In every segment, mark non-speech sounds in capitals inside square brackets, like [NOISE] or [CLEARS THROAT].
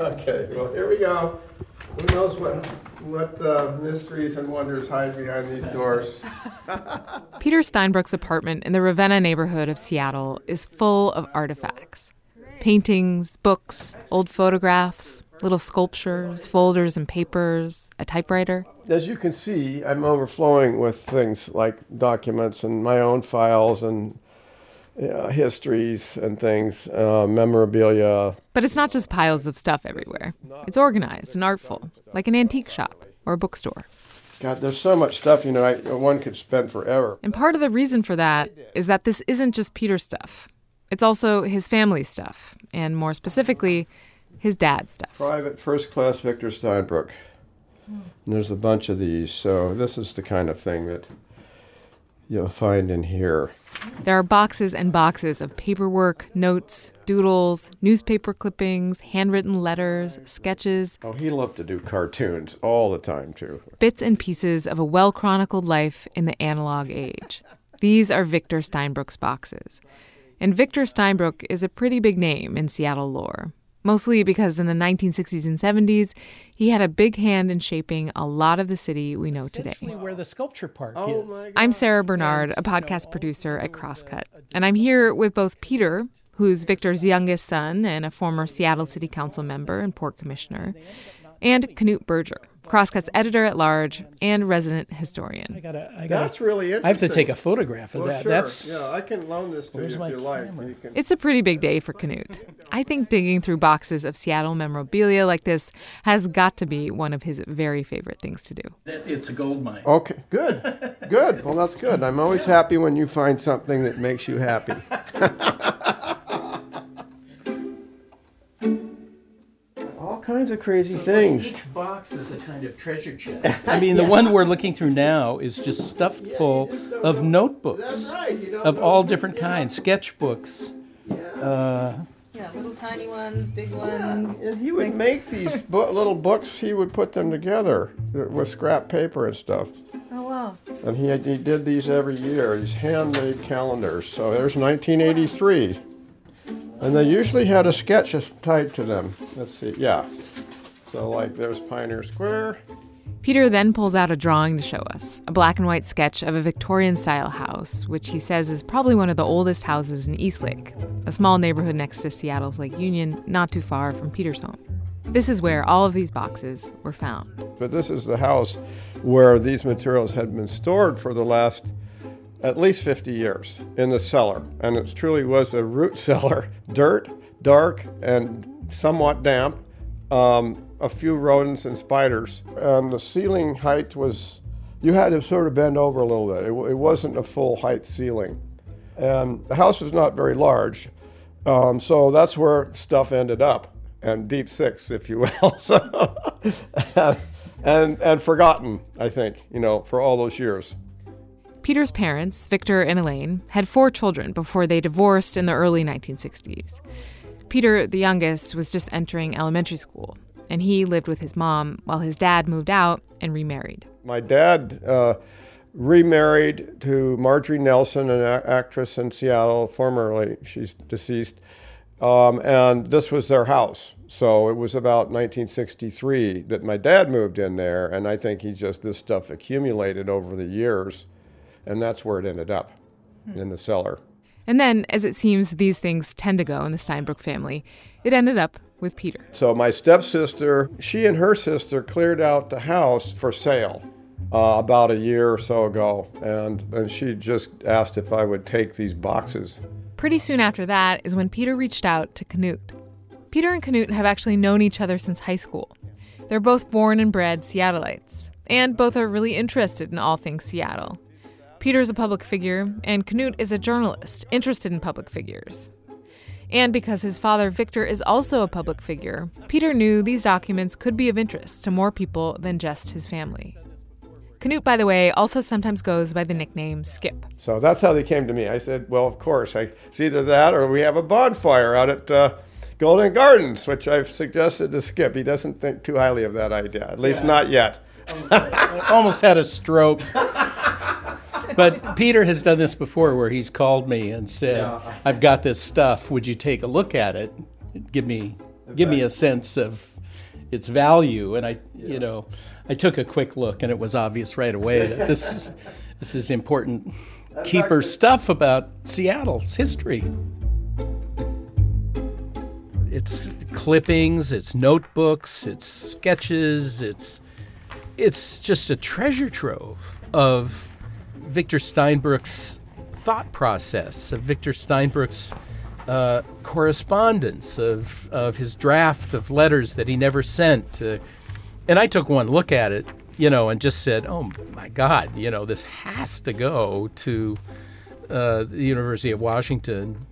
Okay, well, here we go. Who knows what, what uh, mysteries and wonders hide behind these doors? [LAUGHS] Peter Steinbrueck's apartment in the Ravenna neighborhood of Seattle is full of artifacts paintings, books, old photographs, little sculptures, folders and papers, a typewriter. As you can see, I'm overflowing with things like documents and my own files and uh, histories and things, uh, memorabilia. But it's not just piles of stuff everywhere. It's organized and artful, like an antique shop or a bookstore. God, there's so much stuff, you know, I, one could spend forever. And part of the reason for that is that this isn't just Peter's stuff. It's also his family's stuff, and more specifically, his dad's stuff. Private first class Victor Steinbrueck. And there's a bunch of these, so this is the kind of thing that you'll find in here. There are boxes and boxes of paperwork, notes, doodles, newspaper clippings, handwritten letters, sketches. Oh, he loved to do cartoons all the time, too. Bits and pieces of a well chronicled life in the analog age. These are Victor Steinbrueck's boxes. And Victor Steinbruck is a pretty big name in Seattle lore, mostly because in the 1960s and 70s, he had a big hand in shaping a lot of the city we know today. Where the sculpture park oh is. I'm Sarah Bernard, a podcast producer at Crosscut, and I'm here with both Peter, who's Victor's youngest son and a former Seattle City Council member and port commissioner, and Knut Berger, Crosscut's editor at large and resident historian. I gotta, I gotta, That's really interesting. I have to take a photograph of Well, that. sure. That's yeah. I can loan this to Where's you if my you like. can- It's a pretty big day for Knut. I think digging through boxes of Seattle memorabilia like this has got to be one of his very favorite things to do. it's a gold mine. Okay, good, good. Well, that's good. I'm always happy when you find something that makes you happy. [LAUGHS] All kinds of crazy things. each box is a kind of treasure chest. [LAUGHS] I mean, the one we're looking through now is just stuffed full of notebooks right. Of all different kinds, sketchbooks. Uh, Yeah, little tiny ones, big ones. And he would make [LAUGHS] these bo- little books. He would put them together with scrap paper and stuff. Oh, wow. And he, he did these every year, these handmade calendars. So there's 1983. And they usually had a sketch tied to them. Let's see, yeah. So, like, there's Pioneer Square. Peter then pulls out a drawing to show us a black and white sketch of a Victorian style house, which he says is probably one of the oldest houses in Eastlake, a small neighborhood next to Seattle's Lake Union, not too far from Peter's home. This is where all of these boxes were found. But this is the house where these materials had been stored for the last at least 50 years in the cellar. And it truly was a root [LAUGHS] cellar dirt, dark, and somewhat damp. Um, a few rodents and spiders. And the ceiling height was, you had to sort of bend over a little bit. It, it wasn't a full height ceiling. And the house was not very large. Um, so that's where stuff ended up, and deep six, if you will. [LAUGHS] so, [LAUGHS] and, and forgotten, I think, you know, for all those years. Peter's parents, Victor and Elaine, had four children before they divorced in the early 1960s. Peter, the youngest, was just entering elementary school, and he lived with his mom while his dad moved out and remarried. My dad uh, remarried to Marjorie Nelson, an a- actress in Seattle, formerly, she's deceased, um, and this was their house. So it was about 1963 that my dad moved in there, and I think he just, this stuff accumulated over the years, and that's where it ended up in the cellar. And then, as it seems these things tend to go in the Steinbrueck family, it ended up with Peter. So my stepsister, she and her sister cleared out the house for sale uh, about a year or so ago, and and she just asked if I would take these boxes. Pretty soon after that is when Peter reached out to Knut. Peter and Knut have actually known each other since high school. They're both born and bred Seattleites, and both are really interested in all things Seattle. Peter's a public figure, and Knut is a journalist interested in public figures. And because his father Victor is also a public figure, Peter knew these documents could be of interest to more people than just his family. Knut, by the way, also sometimes goes by the nickname Skip. So that's how they came to me. I said, well, of course, I, it's either that or we have a bonfire out at uh, Golden Gardens, which I've suggested to Skip. He doesn't think too highly of that idea, at least not yet. Almost had a stroke. But Peter has done this before where he's called me and said, I've got this stuff. Would you take a look at it? Give me give me a sense of its value. And I, you know, I took a quick look, and it was obvious right away that this is this is important keeper stuff about Seattle's history. It's clippings, it's notebooks, it's sketches, it's it's just a treasure trove of Victor Steinbrueck's thought process, of Victor Steinbrueck's uh, correspondence, of, of his draft of letters that he never sent. And I took one look at it, you know, and just said, oh my God, you know, this has to go to uh, the University of Washington.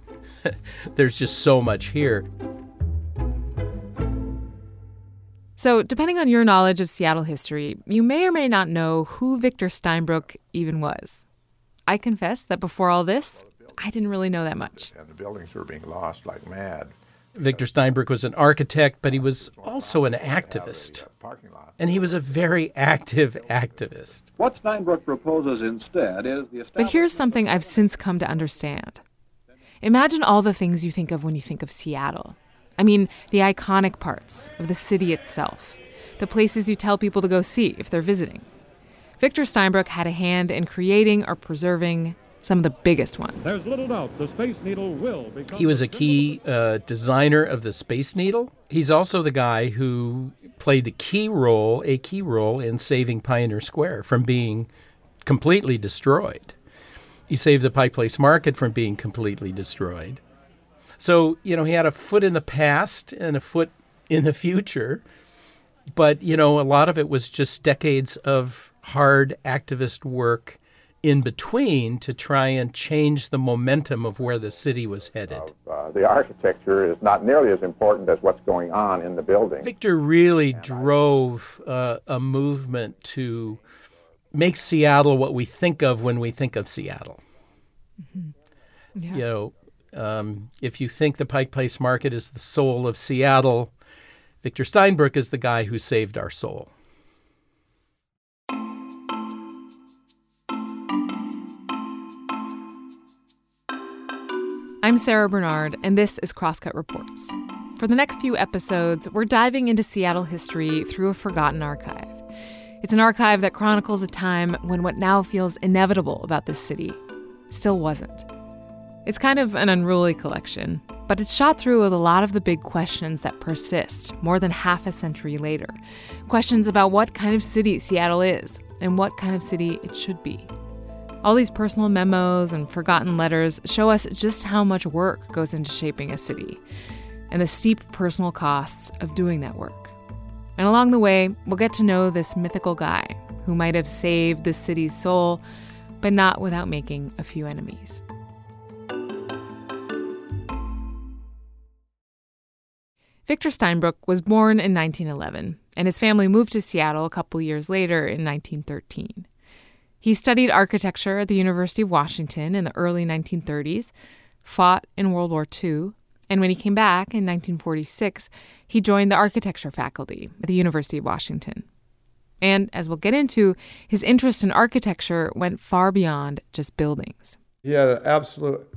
[LAUGHS] There's just so much here. So, depending on your knowledge of Seattle history, you may or may not know who Victor Steinbrueck even was. I confess that before all this, I didn't really know that much. And the buildings were being lost like mad. Victor Steinbrueck was an architect, but he was also an activist. And he was a very active activist. What Steinbrueck proposes instead is the But here's something I've since come to understand. Imagine all the things you think of when you think of Seattle I mean, the iconic parts of the city itself, the places you tell people to go see if they're visiting. Victor Steinbrueck had a hand in creating or preserving some of the biggest ones. There's little doubt the Space Needle will become. He was a key uh, designer of the Space Needle. He's also the guy who played the key role, a key role in saving Pioneer Square from being completely destroyed. He saved the Pike Place Market from being completely destroyed. So, you know, he had a foot in the past and a foot in the future. But, you know, a lot of it was just decades of hard activist work in between to try and change the momentum of where the city was headed. Uh, uh, the architecture is not nearly as important as what's going on in the building. Victor really drove uh, a movement to make Seattle what we think of when we think of Seattle. Mm-hmm. Yeah. You know, um, if you think the Pike Place Market is the soul of Seattle, Victor Steinbrueck is the guy who saved our soul. I'm Sarah Bernard, and this is Crosscut Reports. For the next few episodes, we're diving into Seattle history through a forgotten archive. It's an archive that chronicles a time when what now feels inevitable about this city still wasn't. It's kind of an unruly collection, but it's shot through with a lot of the big questions that persist more than half a century later. Questions about what kind of city Seattle is and what kind of city it should be. All these personal memos and forgotten letters show us just how much work goes into shaping a city and the steep personal costs of doing that work. And along the way, we'll get to know this mythical guy who might have saved the city's soul, but not without making a few enemies. Victor Steinbrueck was born in 1911, and his family moved to Seattle a couple years later in 1913. He studied architecture at the University of Washington in the early 1930s, fought in World War II, and when he came back in 1946, he joined the architecture faculty at the University of Washington. And as we'll get into, his interest in architecture went far beyond just buildings. He had an absolute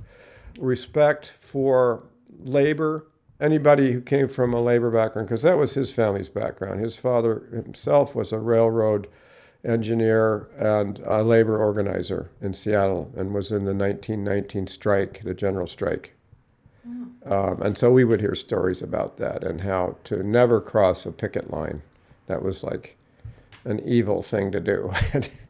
respect for labor anybody who came from a labor background, because that was his family's background. His father himself was a railroad engineer and a labor organizer in Seattle and was in the 1919 strike, the general strike. Mm. Um, and so we would hear stories about that and how to never cross a picket line. That was like an evil thing to do.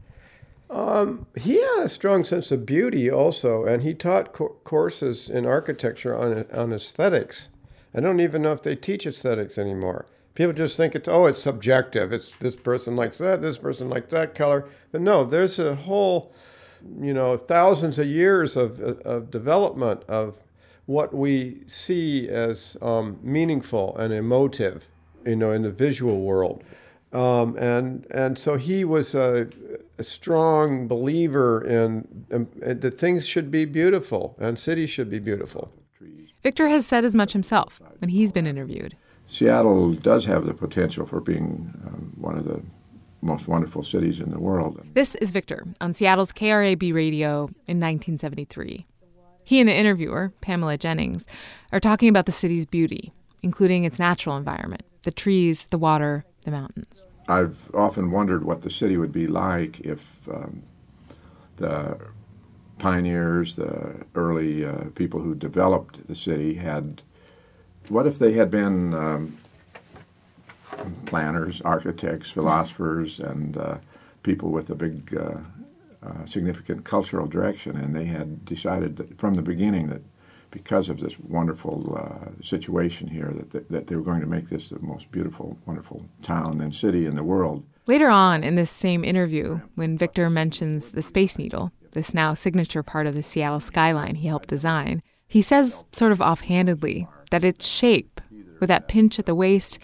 [LAUGHS] um, he had a strong sense of beauty also, and he taught co- courses in architecture on, on aesthetics. I don't even know if they teach aesthetics anymore. People just think it's oh, it's subjective. It's this person likes that, this person likes that color. But no, there's a whole, you know, thousands of years of of development of what we see as um, meaningful and emotive, you know, in the visual world. Um, and and so he was a, a strong believer in, in, in that things should be beautiful and cities should be beautiful. Victor has said as much himself when he's been interviewed. Seattle does have the potential for being um, one of the most wonderful cities in the world. This is Victor on Seattle's KRAB radio in 1973. He and the interviewer, Pamela Jennings, are talking about the city's beauty including its natural environment the trees, the water, the mountains. I've often wondered what the city would be like if um, the pioneers, the early uh, people who developed the city had. What if they had been um, planners, architects, philosophers, and uh, people with a big, uh, uh, significant cultural direction, and they had decided from the beginning that because of this wonderful uh, situation here, that, that they were going to make this the most beautiful, wonderful town and city in the world. Later on in this same interview, when Victor mentions the Space Needle, this now signature part of the Seattle skyline he helped design, he says, sort of offhandedly, that its shape, with that pinch at the waist,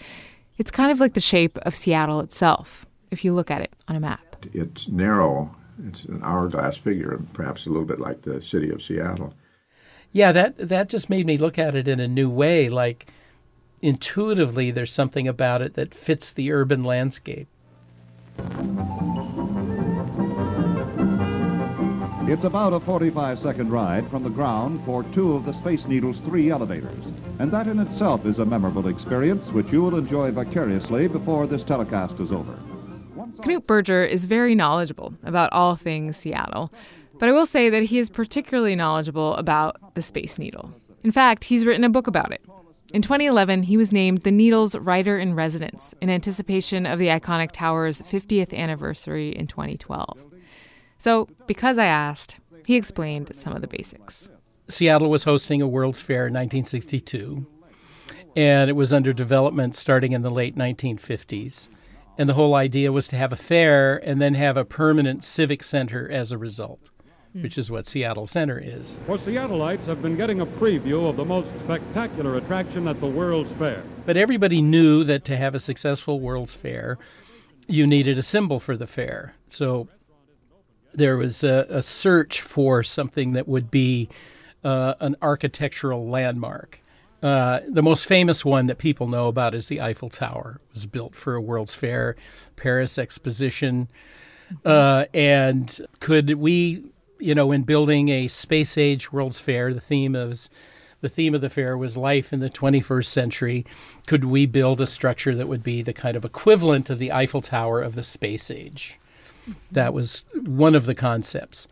it's kind of like the shape of Seattle itself, if you look at it on a map. It's narrow, it's an hourglass figure, perhaps a little bit like the city of Seattle. Yeah, that that just made me look at it in a new way. Like intuitively, there's something about it that fits the urban landscape. It's about a 45 second ride from the ground for two of the Space Needle's three elevators. And that in itself is a memorable experience which you will enjoy vicariously before this telecast is over. Knut Berger is very knowledgeable about all things Seattle, but I will say that he is particularly knowledgeable about the Space Needle. In fact, he's written a book about it. In 2011, he was named the Needle's Writer in Residence in anticipation of the iconic tower's 50th anniversary in 2012. So, because I asked, he explained some of the basics. Seattle was hosting a World's Fair in 1962, and it was under development starting in the late 1950s. And the whole idea was to have a fair and then have a permanent civic center as a result, hmm. which is what Seattle Center is. For Seattleites have been getting a preview of the most spectacular attraction at the World's Fair. But everybody knew that to have a successful World's Fair, you needed a symbol for the fair. So there was a, a search for something that would be uh, an architectural landmark. Uh, the most famous one that people know about is the Eiffel Tower. It was built for a World's Fair, Paris Exposition. Uh, and could we, you know, in building a space age World's Fair, the theme of the theme of the fair was life in the 21st century. Could we build a structure that would be the kind of equivalent of the Eiffel Tower of the space age? That was one of the concepts.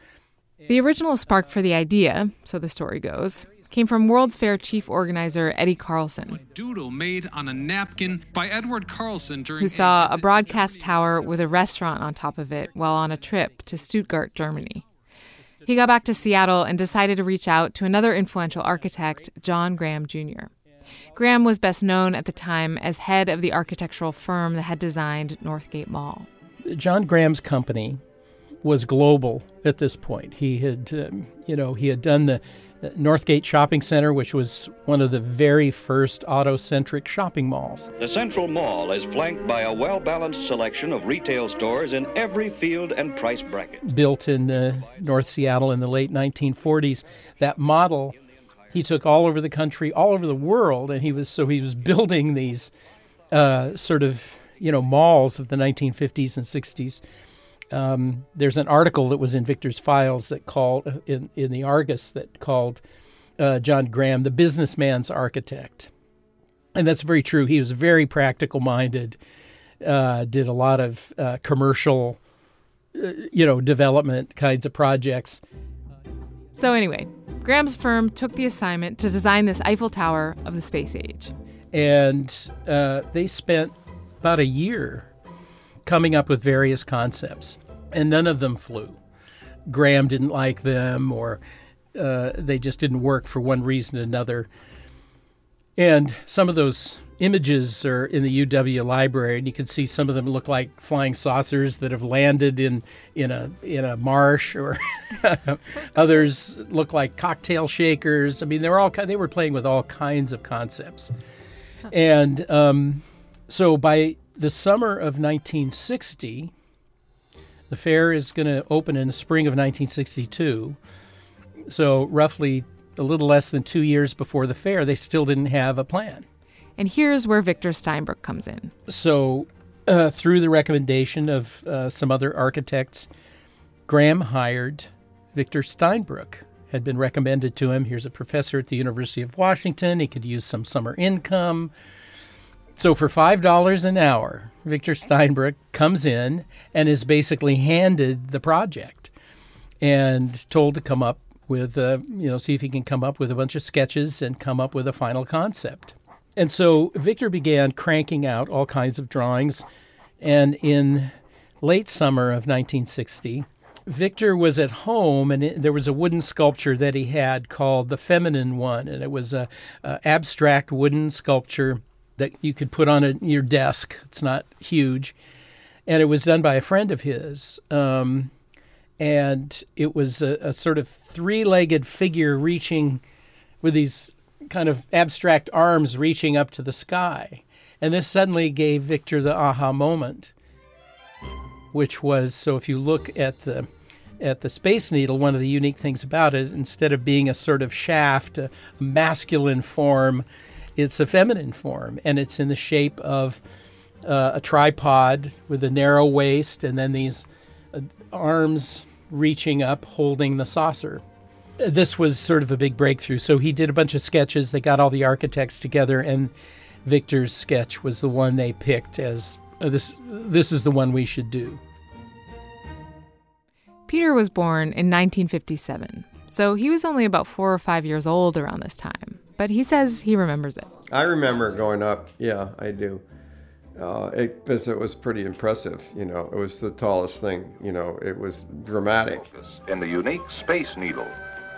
The original spark for the idea, so the story goes, came from World's Fair chief organizer Eddie Carlson. Doodle made on a napkin by Edward Carlson during who saw a broadcast tower with a restaurant on top of it while on a trip to Stuttgart, Germany. He got back to Seattle and decided to reach out to another influential architect, John Graham Jr. Graham was best known at the time as head of the architectural firm that had designed Northgate Mall. John Graham's company was global at this point. He had, um, you know, he had done the Northgate Shopping Center, which was one of the very first auto-centric shopping malls. The Central Mall is flanked by a well-balanced selection of retail stores in every field and price bracket. Built in uh, North Seattle in the late 1940s, that model he took all over the country, all over the world, and he was so he was building these uh, sort of you know malls of the 1950s and 60s. Um, there's an article that was in Victor's files that called uh, in in the Argus that called uh, John Graham the businessman's architect, and that's very true. He was very practical minded. Uh, did a lot of uh, commercial, uh, you know, development kinds of projects. So anyway, Graham's firm took the assignment to design this Eiffel Tower of the space age, and uh, they spent about a year coming up with various concepts, and none of them flew. Graham didn't like them, or uh, they just didn't work for one reason or another. And some of those images are in the UW library, and you can see some of them look like flying saucers that have landed in in a in a marsh, or [LAUGHS] others look like cocktail shakers. I mean, they were all they were playing with all kinds of concepts, and um, so by the summer of 1960, the fair is going to open in the spring of 1962. So, roughly a little less than two years before the fair, they still didn't have a plan. And here's where Victor Steinbrueck comes in. So, uh, through the recommendation of uh, some other architects, Graham hired Victor Steinbrueck had been recommended to him. Here's a professor at the University of Washington. He could use some summer income. So for $5 an hour, Victor Steinbrueck comes in and is basically handed the project and told to come up with, uh, you know, see if he can come up with a bunch of sketches and come up with a final concept. And so Victor began cranking out all kinds of drawings. And in late summer of 1960, Victor was at home, and it, there was a wooden sculpture that he had called the Feminine One, and it was a abstract wooden sculpture that you could put on a, your desk. It's not huge, and it was done by a friend of his. Um, and it was a, a sort of three-legged figure reaching with these kind of abstract arms reaching up to the sky. And this suddenly gave Victor the aha moment, which was so if you look at the at the Space Needle, one of the unique things about it, instead of being a sort of shaft, a masculine form, it's a feminine form, and it's in the shape of uh, a tripod with a narrow waist, and then these uh, arms reaching up, holding the saucer. This was sort of a big breakthrough. So he did a bunch of sketches. They got all the architects together, and Victor's sketch was the one they picked as uh, this. This is the one we should do. Peter was born in 1957, so he was only about four or five years old around this time. But he says he remembers it. I remember going up. Yeah, I do. Uh, it, because it was pretty impressive. You know, it was the tallest thing. You know, it was dramatic. In the unique Space Needle,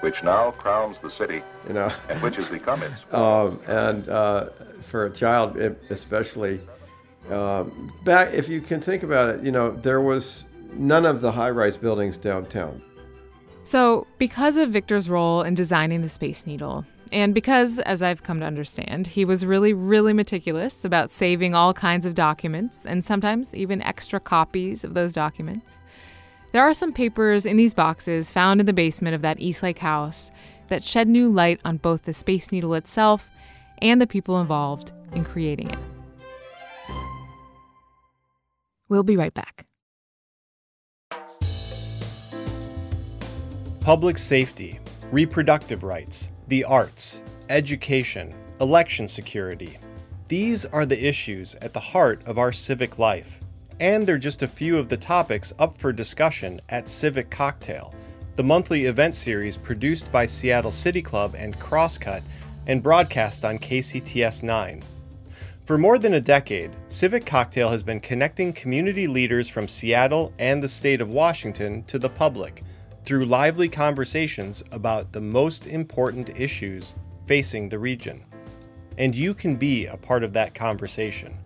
which now crowns the city, You know, and which has become its. [LAUGHS] um, and uh, for a child, it- especially um, back, if you can think about it, you know, there was none of the high-rise buildings downtown. So, because of Victor's role in designing the Space Needle, and because, as I've come to understand, he was really, really meticulous about saving all kinds of documents and sometimes even extra copies of those documents, there are some papers in these boxes found in the basement of that Eastlake house that shed new light on both the Space Needle itself and the people involved in creating it. We'll be right back. Public safety, reproductive rights, the arts, education, election security. These are the issues at the heart of our civic life. And they're just a few of the topics up for discussion at Civic Cocktail, the monthly event series produced by Seattle City Club and Crosscut and broadcast on KCTS 9. For more than a decade, Civic Cocktail has been connecting community leaders from Seattle and the state of Washington to the public through lively conversations about the most important issues facing the region. And you can be a part of that conversation.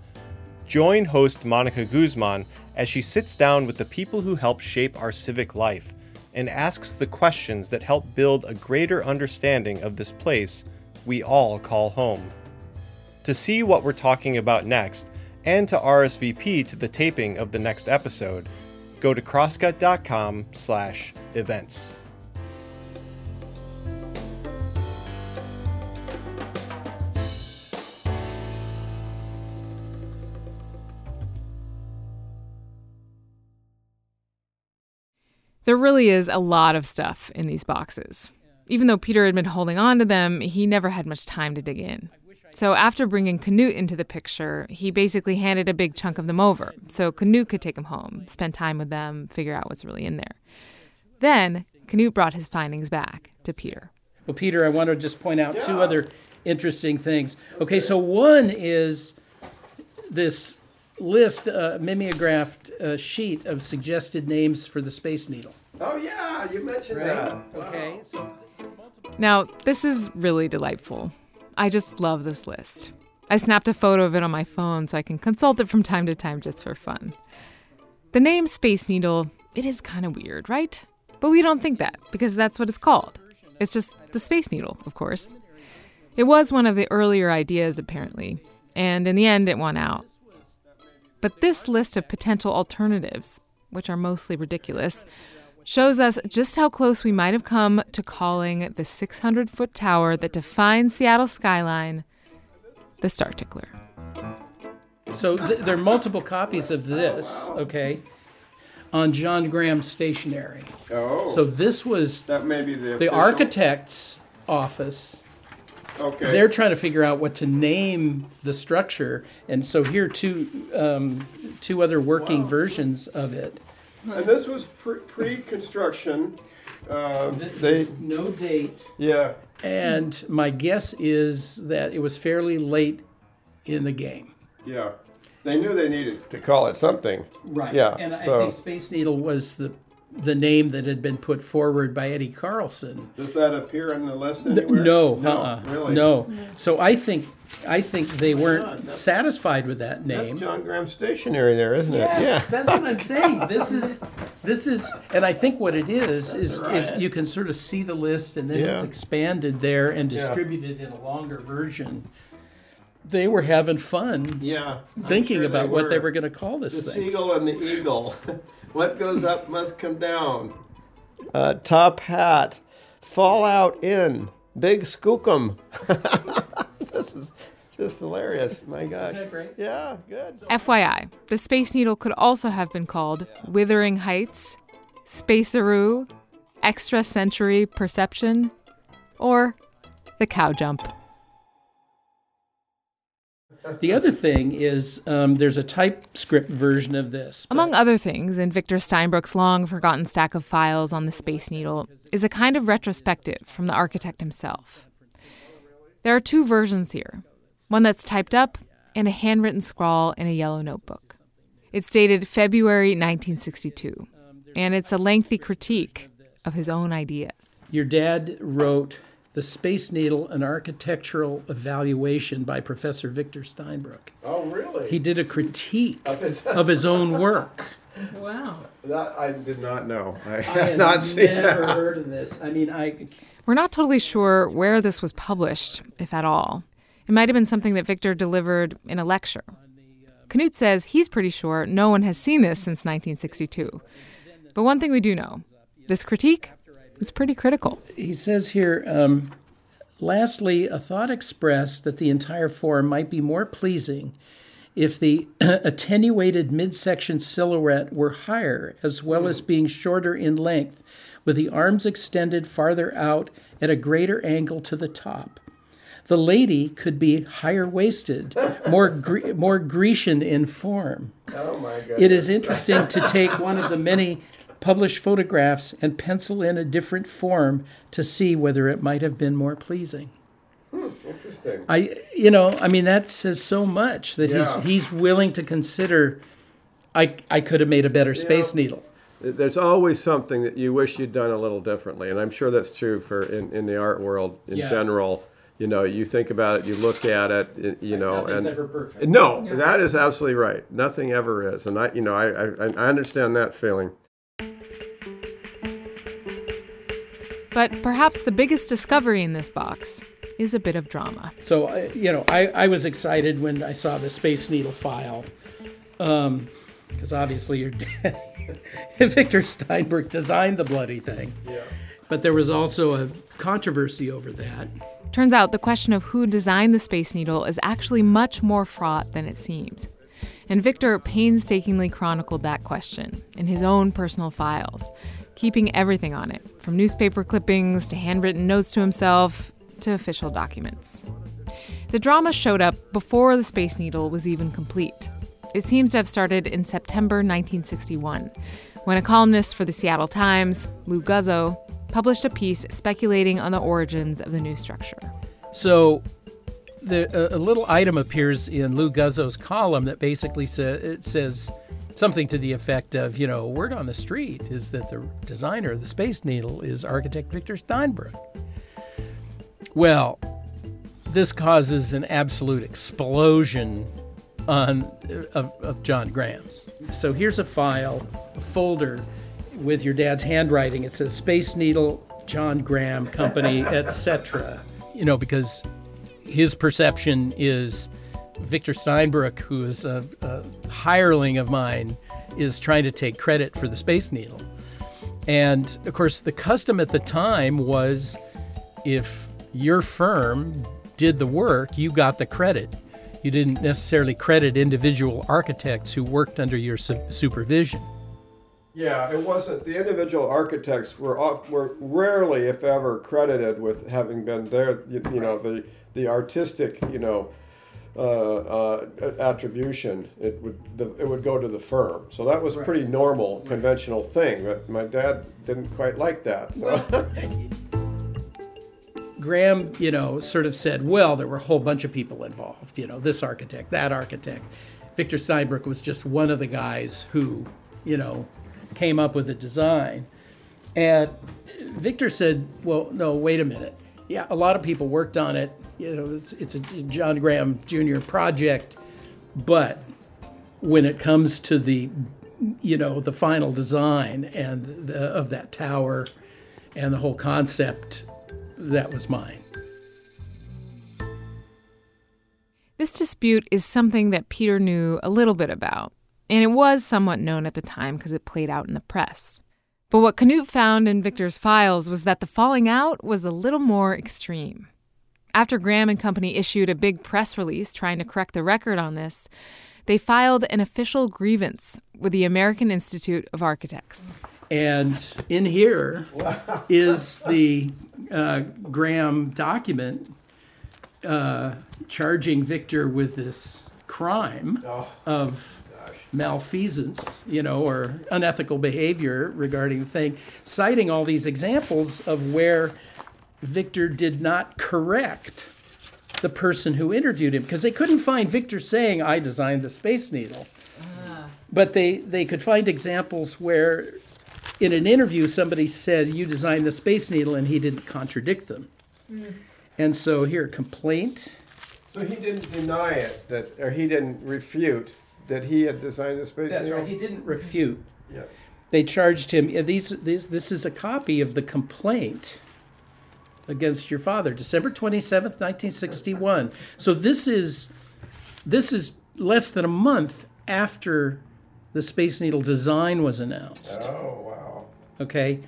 Join host Monica Guzman as she sits down with the people who help shape our civic life and asks the questions that help build a greater understanding of this place we all call home. To see what we're talking about next and to RSVP to the taping of the next episode, go to crosscut.com slash events. There really is a lot of stuff in these boxes. Even though Peter had been holding on to them, he never had much time to dig in. So after bringing Knut into the picture, he basically handed a big chunk of them over so Knut could take them home, spend time with them, figure out what's really in there. Then Knut brought his findings back to Peter. Well, Peter, I want to just point out two other interesting things. Okay, so one is this list, uh, mimeographed uh, sheet of suggested names for the Space Needle. Oh yeah, you mentioned Right? Okay, so Now, this is really delightful. I just love this list. I snapped a photo of it on my phone so I can consult it from time to time just for fun. The name Space Needle, it is kind of weird, right? But we don't think that because that's what it's called. It's just the Space Needle, of course. It was one of the earlier ideas, apparently, and in the end, it won out. But this list of potential alternatives, which are mostly ridiculous, shows us just how close we might have come to calling the 600 foot tower that defines Seattle's skyline the Star Tickler. So th- there are multiple copies of this, okay? on John Graham's stationery. Oh. So this was that may be the the architect's office. Okay. They're trying to figure out what to name the structure, and so here are two um, two other working versions of it. And this was pre- pre-construction. [LAUGHS] Uh, they no date. Yeah. And my guess is that it was fairly late in the game. Yeah. They knew they needed to call it something. Right. Yeah. And I think Space Needle was the the name that had been put forward by Eddie Carlson. does that appear in the list anywhere? No, No. uh-uh, Really? no. So I think I think they weren't satisfied with that name. That's John Graham stationery there, isn't Yes, it? that's what I'm [LAUGHS] saying. This is this is, and I think what it is is is you can sort of see the list, and then it's expanded there and Yeah. distributed in a longer version. They were having fun. Yeah. Thinking sure about what they were. were going to call this The thing. seagull and the eagle. [LAUGHS] what goes up must come down. Uh, top hat. Fallout in. Big skookum. [LAUGHS] this is just hilarious. My gosh. that great? Yeah, good. FYI, the Space Needle could also have been called Withering Heights, Spaceroo, Extra Century Perception, or the Cow Jump. The other thing is um, there's a TypeScript version of this. Among other things, in Victor Steinbrueck's long forgotten stack of files on the Space Needle is a kind of retrospective from the architect himself. There are two versions here one that's typed up and a handwritten scrawl in a yellow notebook. It's dated February 1962, and it's a lengthy critique of his own ideas. Your dad wrote The Space Needle, an architectural evaluation by Professor Victor Steinbrueck. Oh, really? He did a critique Of his- own work. Wow. That I did not know. I, I [LAUGHS] had had not seen never that. heard of this. I mean, I We're not totally sure where this was published, if at all. It might have been something that Victor delivered in a lecture. Knut says he's pretty sure no one has seen this since 1962. But one thing we do know this critique is pretty critical. he says here. Um, lastly, a thought expressed that the entire form might be more pleasing if the [CLEARS THROAT] attenuated midsection silhouette were higher, as well as being shorter in length, with the arms extended farther out at a greater angle to the top. The lady could be higher waisted, more Gre- more Grecian in form. Oh my god. It is interesting to take one of the many published photographs and pencil in a different form to see whether it might have been more pleasing. Hmm, interesting. I, you know, I mean, that says so much that Yeah. he's he's willing to consider. I I could have made a better Space Needle. There's always something that you wish you'd done a little differently, and I'm sure that's true for in, in the art world in Yeah. general. You know, you think about it, you look at it, you know, Nothing's and ever perfect. no, that is absolutely right. Nothing ever is, and I, you know, I, I, I understand that feeling. But perhaps the biggest discovery in this box is a bit of drama. So you know, I, I was excited when I saw the Space Needle file, um, because obviously your [LAUGHS] dad, Victor Steinberg designed the bloody thing. Yeah. But there was also a controversy over that. Turns out the question of who designed the Space Needle is actually much more fraught than it seems. And Victor painstakingly chronicled that question in his own personal files, keeping everything on it, from newspaper clippings to handwritten notes to himself to official documents. The drama showed up before the Space Needle was even complete. It seems to have started in September 1961, when a columnist for the Seattle Times, Lou Guzzo, published a piece speculating on the origins of the new structure. So the, a, little item appears in Lou Guzzo's column that basically sa- it says something to the effect of, you know, word on the street is that the designer of the Space Needle is architect Victor Steinbrueck. Well, this causes an absolute explosion on of, of John Graham's. So here's a file, a folder with your dad's handwriting. It says Space Needle, John Graham Company, [LAUGHS] etc. You know, because his perception is Victor Steinbrueck, who is a, a hireling of mine, is trying to take credit for the Space Needle. And of course, the custom at the time was if your firm did the work, you got the credit. You didn't necessarily credit individual architects who worked under your su- supervision. Yeah, it wasn't. The individual architects were off, were rarely, if ever, credited with having been there. You, you know, the the artistic, you know, uh, uh, attribution. It would the, it would go to the firm. So that was a pretty normal, conventional thing. But my dad didn't quite like that. So. Graham, you know, sort of said, well, there were a whole bunch of people involved, you know, this architect, that architect. Victor Steinbrueck was just one of the guys who, you know, came up with the design. And Victor said, well, no, wait a minute. Yeah, a lot of people worked on it. You know, it's, it's a John Graham Jr. project, but when it comes to the, you know, the final design and the, of that tower and the whole concept, that was mine. This dispute is something that Peter knew a little bit about, and it was somewhat known at the time because it played out in the press. But what Knut found in Victor's files was that the falling out was a little more extreme. After Graham and Company issued a big press release trying to correct the record on this, they filed an official grievance with the American Institute of Architects. And in here is the uh, Graham document uh, charging Victor with this crime of malfeasance, you know, or unethical behavior regarding the thing, citing all these examples of where Victor did not correct the person who interviewed him because they couldn't find Victor saying, I designed the Space Needle. But they, they could find examples where in an interview somebody said, You designed the Space Needle, and he didn't contradict them. Hmm. And so here, complaint. So he didn't deny it that, or he didn't refute that he had designed the space That's needle. right. He didn't refute. Yeah. They charged him. These, these, this is a copy of the complaint against your father, December twenty seventh, nineteen sixty one. So this is, this is less than a month after the Space Needle design was announced. Oh wow. Okay.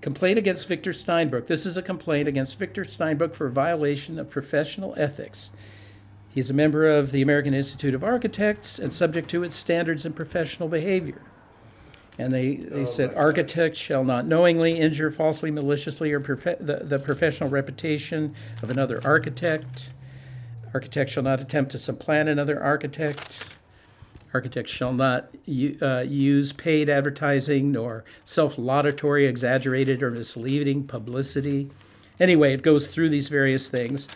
Complaint against Victor Steinbrueck. This is a complaint against Victor Steinbrueck for violation of professional ethics. He's a member of the American Institute of Architects and subject to its standards and professional behavior. And they, they oh, said architects shall not knowingly injure falsely, maliciously, or profe- the, the professional reputation of another architect. Architects shall not attempt to supplant another architect. Architects shall not uh, use paid advertising nor self laudatory, exaggerated, or misleading publicity. Anyway, it goes through these various things.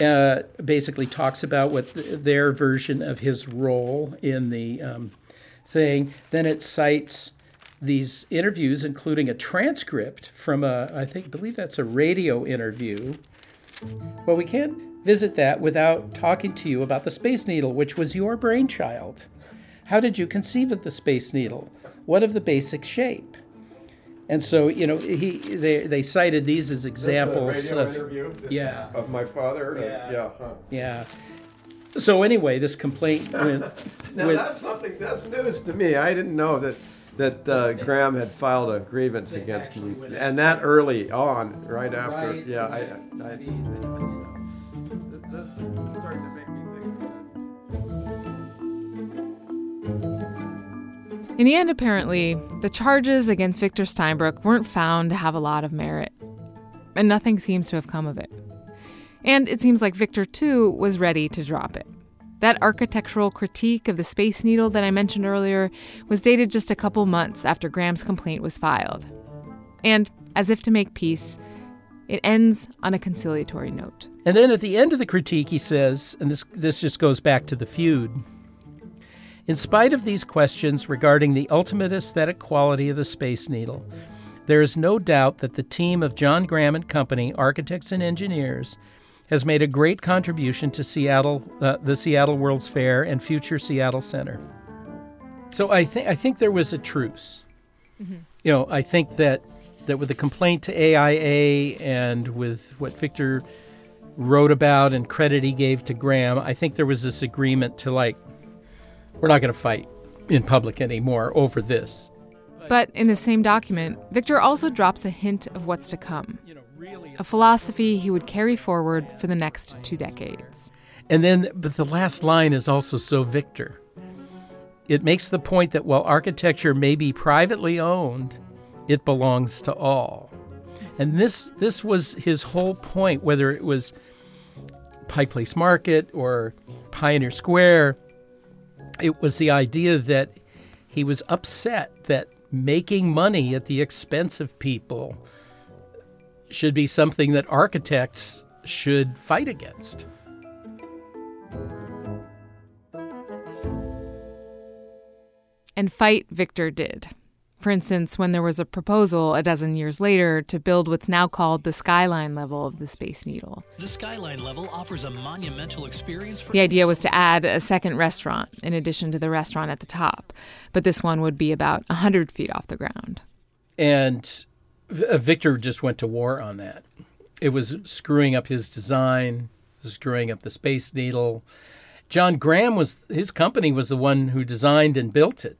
Uh, basically, talks about what th- their version of his role in the um, thing. Then it cites these interviews, including a transcript from a, I think, believe that's a radio interview. Well, we can't visit that without talking to you about the Space Needle, which was your brainchild. How did you conceive of the Space Needle? What of the basic shape? And so, you know, he they, they cited these as examples of interview yeah. of my father. Yeah. yeah. huh. yeah. So anyway, this complaint [LAUGHS] went. Now that's something that's news to me. I didn't know that that uh, Graham had filed a grievance against me, and that early on, right after. Right. Yeah, I. I this is In the end, apparently, the charges against Victor Steinbrueck weren't found to have a lot of merit, and nothing seems to have come of it. And it seems like Victor, too, was ready to drop it. That architectural critique of the Space Needle that I mentioned earlier was dated just a couple months after Graham's complaint was filed. And, as if to make peace, it ends on a conciliatory note. And then at the end of the critique, he says, and this, this just goes back to the feud In spite of these questions regarding the ultimate aesthetic quality of the Space Needle, there is no doubt that the team of John Graham and Company, architects and engineers, has made a great contribution to Seattle, uh, the Seattle World's Fair, and future Seattle Center. So I think I think there was a truce. You know, I think that that with the complaint to AIA and with what Victor wrote about and credit he gave to Graham, I think there was this agreement to like, we're not going to fight in public anymore over this. But in the same document, Victor also drops a hint of what's to come a philosophy he would carry forward for the next two decades. And then, but the last line is also so Victor. it makes the point that while architecture may be privately owned, it belongs to all. And this this was his whole point, whether it was Pike Place Market or Pioneer Square. It was the idea that he was upset that making money at the expense of people should be something that architects should fight against. And fight Victor did. For instance, when there was a proposal a dozen years later to build what's now called the skyline level of the Space Needle. The skyline level offers a monumental experience for The idea was to add a second restaurant in addition to the restaurant at the top, but this one would be about 100 feet off the ground. And uh, Victor just went to war on that. It was screwing up his design, screwing up the Space Needle. John Graham was his company was the one who designed and built it.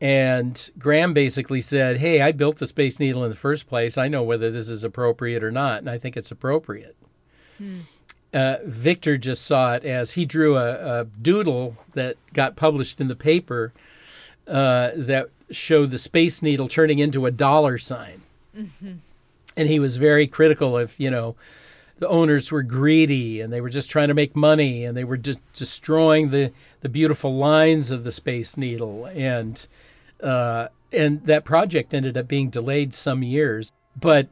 And Graham basically said, Hey, I built the Space Needle in the first place. I know whether this is appropriate or not, and I think it's appropriate. Uh, Victor just saw it as he drew a, a doodle that got published in the paper uh, that showed the Space Needle turning into a dollar sign. And he was very critical of, you know, the owners were greedy and they were just trying to make money and they were just destroying the, the beautiful lines of the Space Needle. And, uh, and that project ended up being delayed some years. But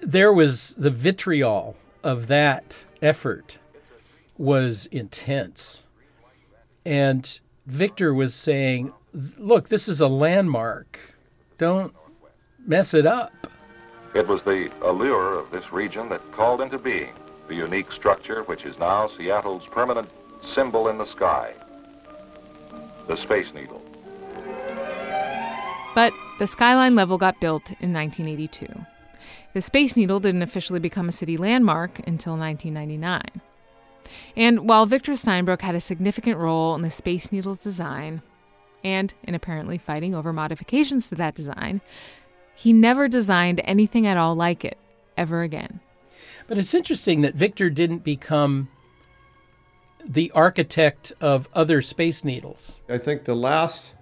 there was the vitriol of that effort was intense. And Victor was saying, look, this is a landmark. Don't mess it up. It was the allure of this region that called into being the unique structure which is now Seattle's permanent symbol in the sky the Space Needle. But the skyline level got built in 1982. The Space Needle didn't officially become a city landmark until 1999. And while Victor Steinbrueck had a significant role in the Space Needle's design, and in apparently fighting over modifications to that design, he never designed anything at all like it ever again. But it's interesting that Victor didn't become the architect of other Space Needles. I think the last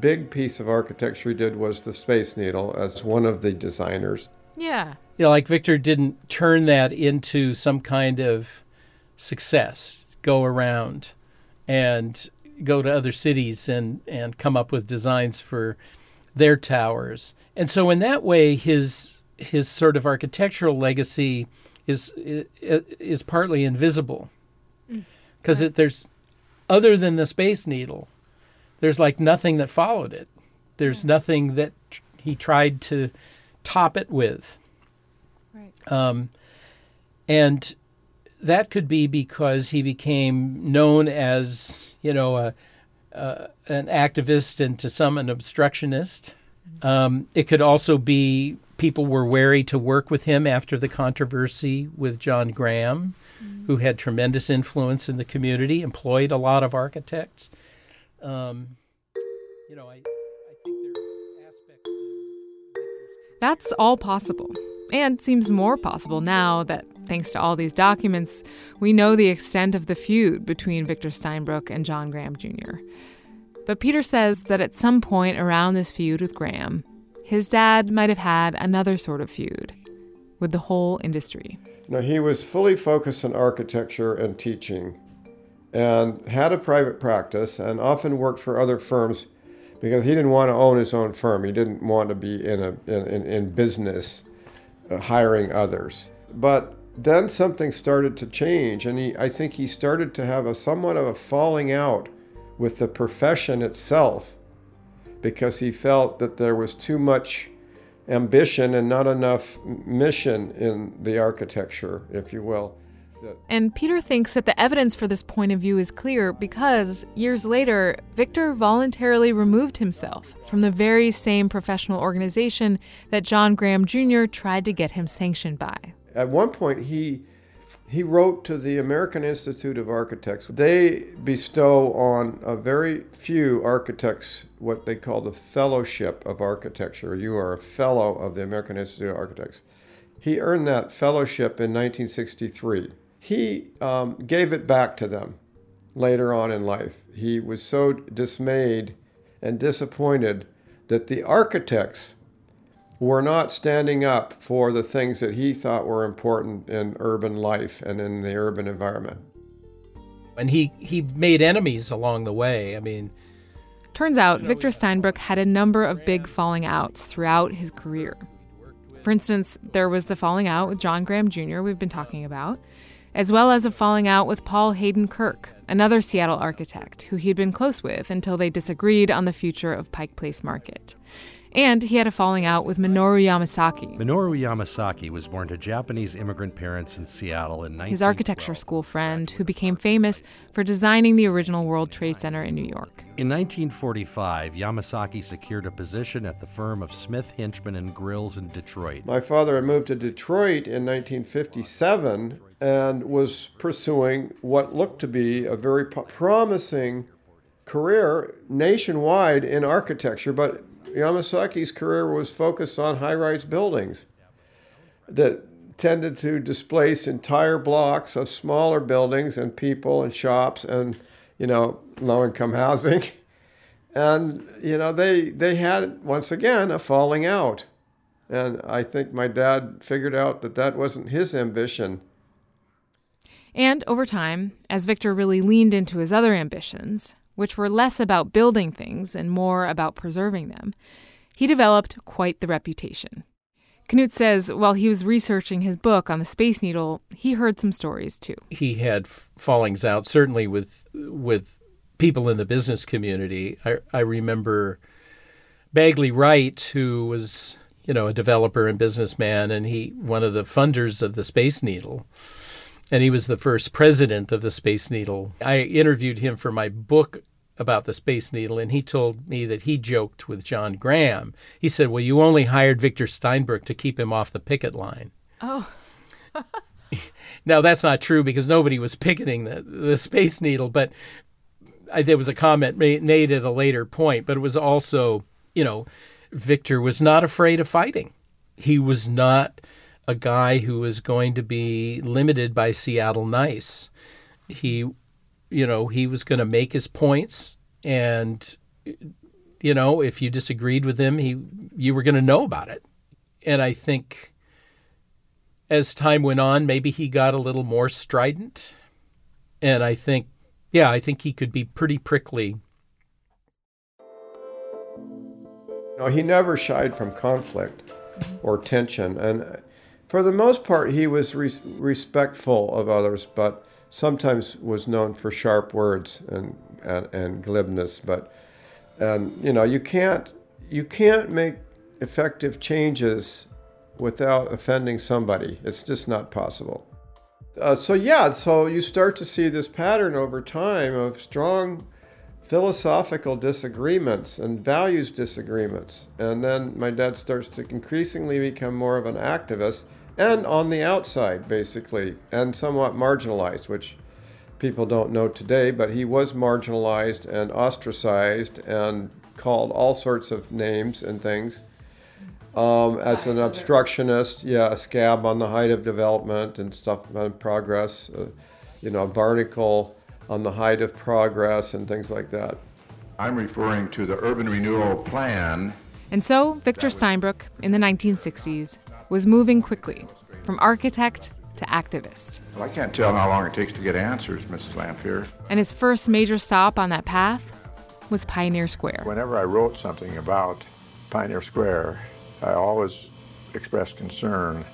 big piece of architecture he did was the Space Needle as one of the designers. Yeah. You know, like Victor didn't turn that into some kind of success, go around and go to other cities and, and come up with designs for their towers. And so in that way his his sort of architectural legacy is is partly invisible. Because right. there's other than the Space Needle, there's like nothing that followed it. There's yeah. nothing that he tried to top it with. Right. Um, and that could be because he became known as, you know, a, uh, an activist and to some an obstructionist. Um, it could also be people were wary to work with him after the controversy with John Graham, mm-hmm. who had tremendous influence in the community, employed a lot of architects. Um, you know, I, I think there are aspects. That's all possible, and seems more possible now that, thanks to all these documents, we know the extent of the feud between Victor Steinbrueck and John Graham Jr. But Peter says that at some point around this feud with Graham, his dad might have had another sort of feud with the whole industry. Now, he was fully focused on architecture and teaching and had a private practice and often worked for other firms because he didn't want to own his own firm. He didn't want to be in, a, in, in business uh, hiring others. But then something started to change, and he, I think he started to have a somewhat of a falling out with the profession itself because he felt that there was too much ambition and not enough mission in the architecture, if you will. And Peter thinks that the evidence for this point of view is clear because years later, Victor voluntarily removed himself from the very same professional organization that John Graham Jr. tried to get him sanctioned by. At one point, he he wrote to the American Institute of Architects. They bestow on a very few architects what they call the Fellowship of Architecture. You are a fellow of the American Institute of Architects. He earned that fellowship in 1963. He um, gave it back to them later on in life. He was so dismayed and disappointed that the architects were not standing up for the things that he thought were important in urban life and in the urban environment. And he, he made enemies along the way. I mean, Turns out Victor Steinbrueck had a number of big falling outs throughout his career. For instance, there was the falling out with John Graham Jr., we've been talking about, as well as a falling out with Paul Hayden Kirk, another Seattle architect who he'd been close with until they disagreed on the future of Pike Place Market. And he had a falling out with Minoru Yamasaki. Minoru Yamasaki was born to Japanese immigrant parents in Seattle in 19. His architecture school friend who became famous for designing the original World Trade Center in New York. In 1945, Yamasaki secured a position at the firm of Smith, Hinchman and Grills in Detroit. My father had moved to Detroit in 1957 and was pursuing what looked to be a very promising career nationwide in architecture, but Yamasaki's career was focused on high rise buildings that tended to displace entire blocks of smaller buildings and people and shops and, you know, low income housing. [LAUGHS] And, you know, they, they had, once again, a falling out. And I think my dad figured out that that wasn't his ambition. And over time, as Victor really leaned into his other ambitions, which were less about building things and more about preserving them, he developed quite the reputation. Knut says while he was researching his book on the Space Needle, he heard some stories too. He had fallings out, certainly with with people in the business community. I, I remember Bagley Wright, who was you know a developer and businessman, and he one of the funders of the Space Needle and he was the first president of the Space Needle. I interviewed him for my book about the Space Needle, and he told me that he joked with John Graham. He said, Well, you only hired Victor Steinbrueck to keep him off the picket line. Oh. [LAUGHS] now, that's not true because nobody was picketing the, the Space Needle, but I, there was a comment made at a later point, but it was also, you know, Victor was not afraid of fighting. He was not a guy who was going to be limited by Seattle Nice. He, you know, he was going to make his points, and you know, if you disagreed with him, he you were going to know about it. And I think as time went on, maybe he got a little more strident, and I think, yeah, I think he could be pretty prickly. No, he never shied from conflict or tension, and for the most part, he was re- respectful of others, but sometimes was known for sharp words and, and, and glibness. But and you know you can't you can't make effective changes without offending somebody. It's just not possible. Uh, so yeah, so you start to see this pattern over time of strong philosophical disagreements and values disagreements. And then my dad starts to increasingly become more of an activist and on the outside, basically, and somewhat marginalized, which people don't know today, but he was marginalized and ostracized and called all sorts of names and things. Um, as an obstructionist, yeah, a scab on the height of development and stuff on progress, uh, you know, a barnacle on the height of progress and things like that. I'm referring to the urban renewal plan. And so, Victor Steinbrueck in the 1960s was moving quickly from architect to activist. Well, I can't tell how long it takes to get answers, Mrs. Lamphere. And his first major stop on that path was Pioneer Square. Whenever I wrote something about Pioneer Square, I always expressed concern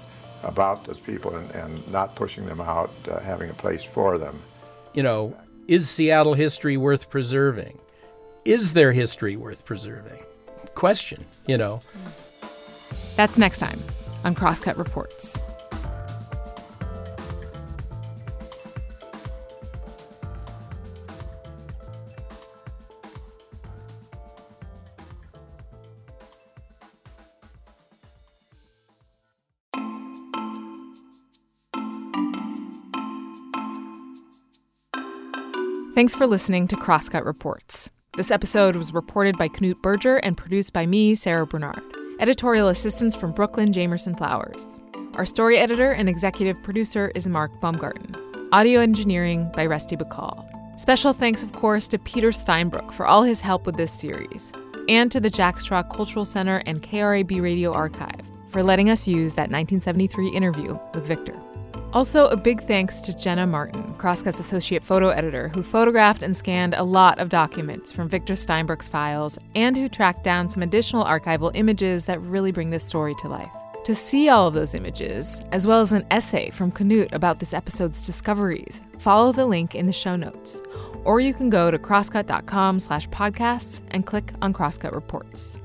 about those people and, and not pushing them out, uh, having a place for them. You know, is Seattle history worth preserving? Is there history worth preserving? Question, you know. That's next time on Crosscut Reports. Thanks for listening to Crosscut Reports. This episode was reported by Knut Berger and produced by me, Sarah Bernard. Editorial assistance from Brooklyn Jamerson Flowers. Our story editor and executive producer is Mark Baumgarten. Audio engineering by Rusty Bacall. Special thanks, of course, to Peter Steinbrueck for all his help with this series, and to the Jack Straw Cultural Center and KRAB Radio Archive for letting us use that 1973 interview with Victor. Also, a big thanks to Jenna Martin, Crosscut's associate photo editor, who photographed and scanned a lot of documents from Victor Steinbrueck's files and who tracked down some additional archival images that really bring this story to life. To see all of those images, as well as an essay from Knut about this episode's discoveries, follow the link in the show notes. Or you can go to crosscut.com slash podcasts and click on Crosscut Reports.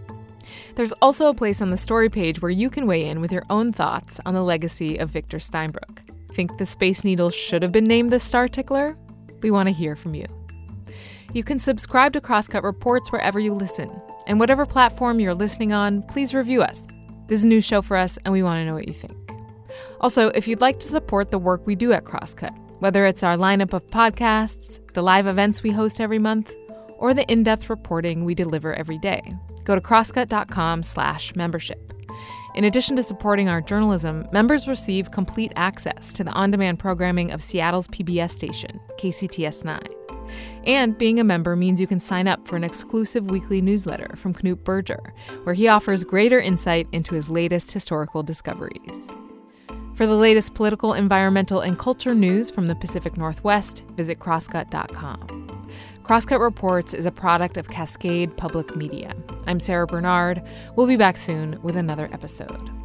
There's also a place on the story page where you can weigh in with your own thoughts on the legacy of Victor Steinbrueck. Think the Space Needle should have been named the Star Tickler? We want to hear from you. You can subscribe to Crosscut Reports wherever you listen. And whatever platform you're listening on, please review us. This is a new show for us, and we want to know what you think. Also, if you'd like to support the work we do at Crosscut, whether it's our lineup of podcasts, the live events we host every month, or the in-depth reporting we deliver every day, go to crosscut.com/membership. In addition to supporting our journalism, members receive complete access to the on demand programming of Seattle's PBS station, KCTS 9. And being a member means you can sign up for an exclusive weekly newsletter from Knut Berger, where he offers greater insight into his latest historical discoveries. For the latest political, environmental, and culture news from the Pacific Northwest, visit crosscut.com. Crosscut Reports is a product of Cascade Public Media. I'm Sarah Bernard. We'll be back soon with another episode.